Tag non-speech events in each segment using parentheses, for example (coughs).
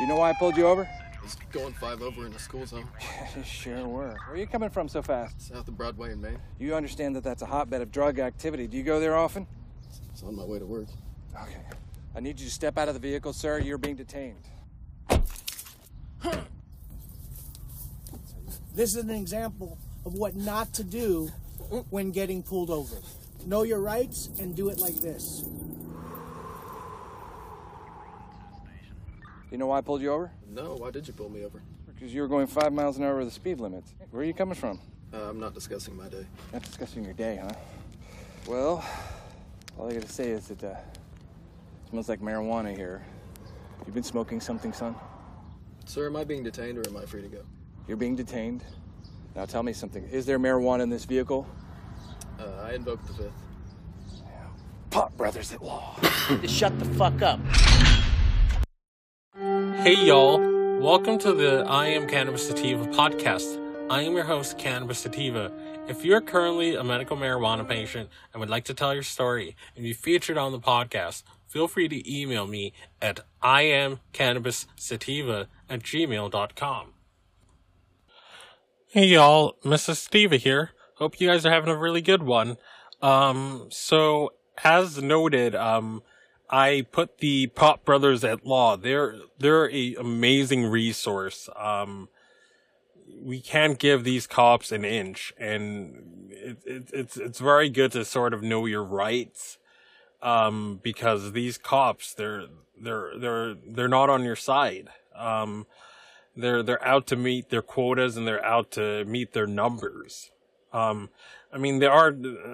You know why I pulled you over? I was going five over in the school zone. (laughs) sure were. Where are you coming from so fast? South of Broadway in Maine. You understand that that's a hotbed of drug activity. Do you go there often? It's on my way to work. Okay. I need you to step out of the vehicle, sir. You're being detained. (clears throat) This is an example of what not to do when getting pulled over. Know your rights and do it like this. You know why I pulled you over? No, why did you pull me over? Because you were going five miles an hour over the speed limit. Where are you coming from? Uh, I'm not discussing my day. Not discussing your day, huh? Well, all I gotta say is that uh, smells like marijuana here. You've been smoking something, son? Sir, am I being detained or am I free to go? You're being detained. Now tell me something. Is there marijuana in this vehicle? Uh, I invoked the fifth. Pot brothers at law. (coughs) Shut the fuck up. Hey y'all, welcome to the I Am Cannabis Sativa podcast. I am your host, Cannabis Sativa. If you're currently a medical marijuana patient and would like to tell your story and be featured on the podcast, feel free to email me at iamcannabissativa at gmail.com. Hey y'all, Mrs. Sativa here. Hope you guys are having a really good one. Um, so, as noted, um, I put the Pot Brothers at Law. They're they're a amazing resource. Um, we can't give these cops an inch, and it, it, it's it's very good to sort of know your rights, um, because these cops they're they're they're they're not on your side. Um, they're they're out to meet their quotas and they're out to meet their numbers. Um, I mean there are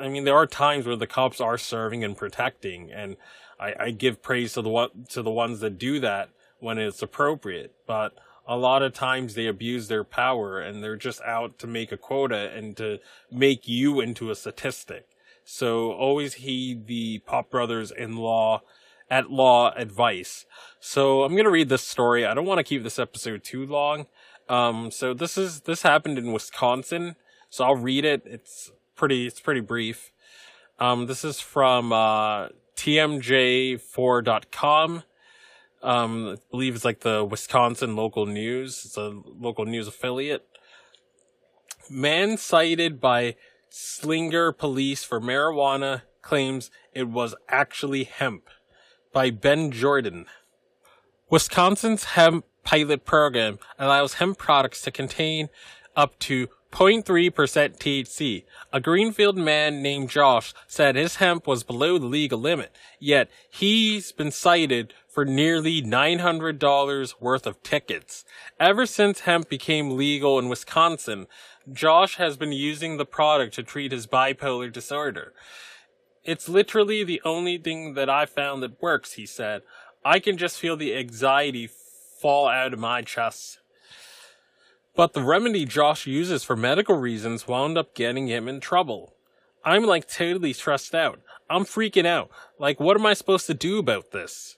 I mean there are times where the cops are serving and protecting and I, I give praise to the one to the ones that do that when it's appropriate, but a lot of times they abuse their power and they're just out to make a quota and to make you into a statistic. So always heed the Pot Brothers in law at law advice. So I'm gonna read this story. I don't want to keep this episode too long. Um, so this is this happened in Wisconsin. So I'll read it. It's pretty it's pretty brief. Um, this is from uh, tmj4.com. Um, I believe it's like the Wisconsin local news. It's a local news affiliate. Man cited by Slinger police for marijuana claims it was actually hemp. By Ben Jordan. Wisconsin's hemp pilot program allows hemp products to contain up to 0.3% THC. A Greenfield man named Josh said his hemp was below the legal limit, yet he's been cited for nearly $900 worth of tickets. Ever since hemp became legal in Wisconsin, Josh has been using the product to treat his bipolar disorder. It's literally the only thing that I found that works, he said. I can just feel the anxiety fall out of my chest. But the remedy Josh uses for medical reasons wound up getting him in trouble. I'm like totally stressed out. I'm freaking out. Like, what am I supposed to do about this?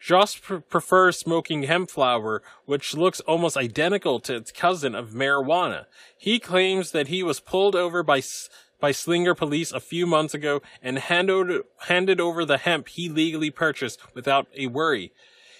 Josh pr- prefers smoking hemp flower, which looks almost identical to its cousin of marijuana. He claims that he was pulled over by by Slinger police a few months ago and handed handed over the hemp he legally purchased without a worry.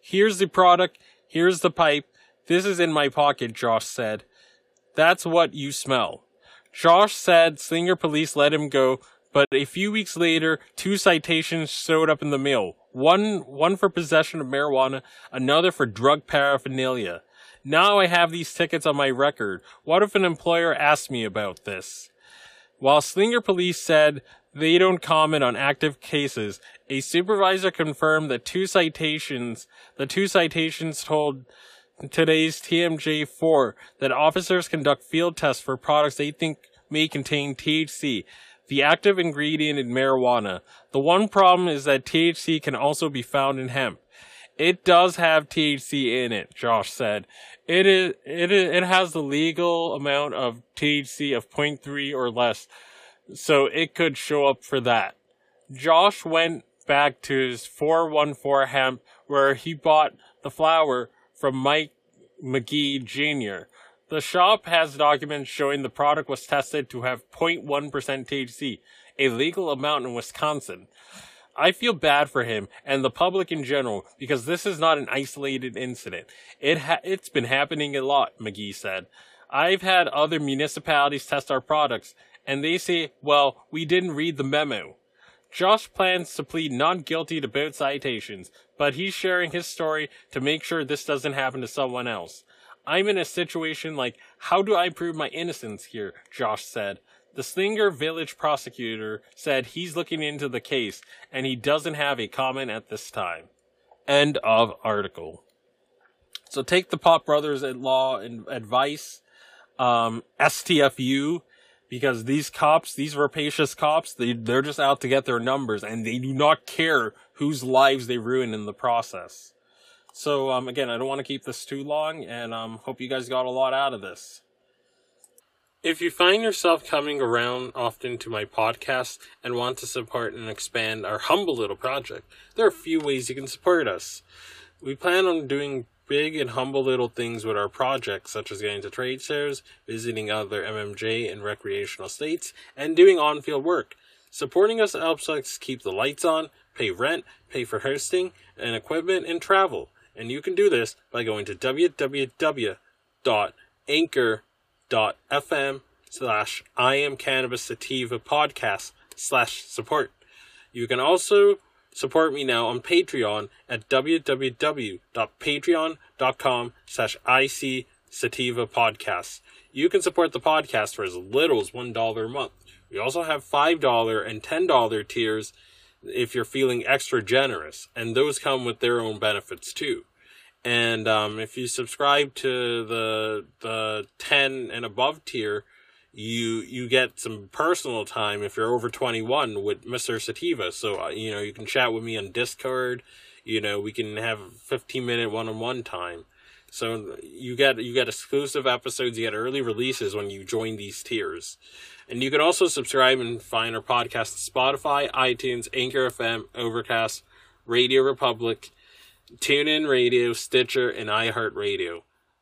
Here's the product. Here's the pipe. This is in my pocket, Josh said. That's what you smell. Josh said Slinger police let him go, but a few weeks later, two citations showed up in the mail. One, one for possession of marijuana, another for drug paraphernalia. Now I have these tickets on my record. What if an employer asks me about this? While Slinger police said they don't comment on active cases, a supervisor confirmed that two citations, the two citations told today's TMJ4 that officers conduct field tests for products they think may contain THC, the active ingredient in marijuana. The one problem is that THC can also be found in hemp. It does have THC in it, Josh said. It is, it is, it has the legal amount of THC of 0.3 or less, so it could show up for that. Josh went back to his 414 hemp where he bought the flower from Mike McGee Jr. The shop has documents showing the product was tested to have 0.1% THC, a legal amount in Wisconsin. I feel bad for him and the public in general because this is not an isolated incident. It ha- it's been happening a lot, McGee said. I've had other municipalities test our products and they say, well, we didn't read the memo. Josh plans to plead not guilty to both citations, but he's sharing his story to make sure this doesn't happen to someone else. I'm in a situation like, how do I prove my innocence here? Josh said. The Slinger Village prosecutor said he's looking into the case and he doesn't have a comment at this time. End of article. So take the Pot Brothers at law and advice, um, STFU, because these cops, these rapacious cops, they, they're just out to get their numbers and they do not care whose lives they ruin in the process. So, um, again, I don't want to keep this too long and, um, hope you guys got a lot out of this. If you find yourself coming around often to my podcast and want to support and expand our humble little project, there are a few ways you can support us. We plan on doing big and humble little things with our projects, such as getting to trade shows, visiting other MMJ and recreational states, and doing on field work. Supporting us helps us keep the lights on, pay rent, pay for hosting and equipment, and travel. And you can do this by going to www.anchor.fm slash I am cannabis sativa podcast slash support. You can also support me now on Patreon at www.patreon.com slash IC Sativa Podcast. You can support the podcast for as little as $1 a month. We also have $5 and $10 tiers if you're feeling extra generous, and those come with their own benefits too. And um, if you subscribe to the the 10 and above tier, you you get some personal time if you're over 21 with Mr. Sativa. So uh, you know you can chat with me on Discord. You know we can have 15 minute one on one time. So you get you get exclusive episodes, you get early releases when you join these tiers. And you can also subscribe and find our podcast Spotify, iTunes, Anchor FM, Overcast, Radio Republic, TuneIn Radio, Stitcher, and iHeartRadio.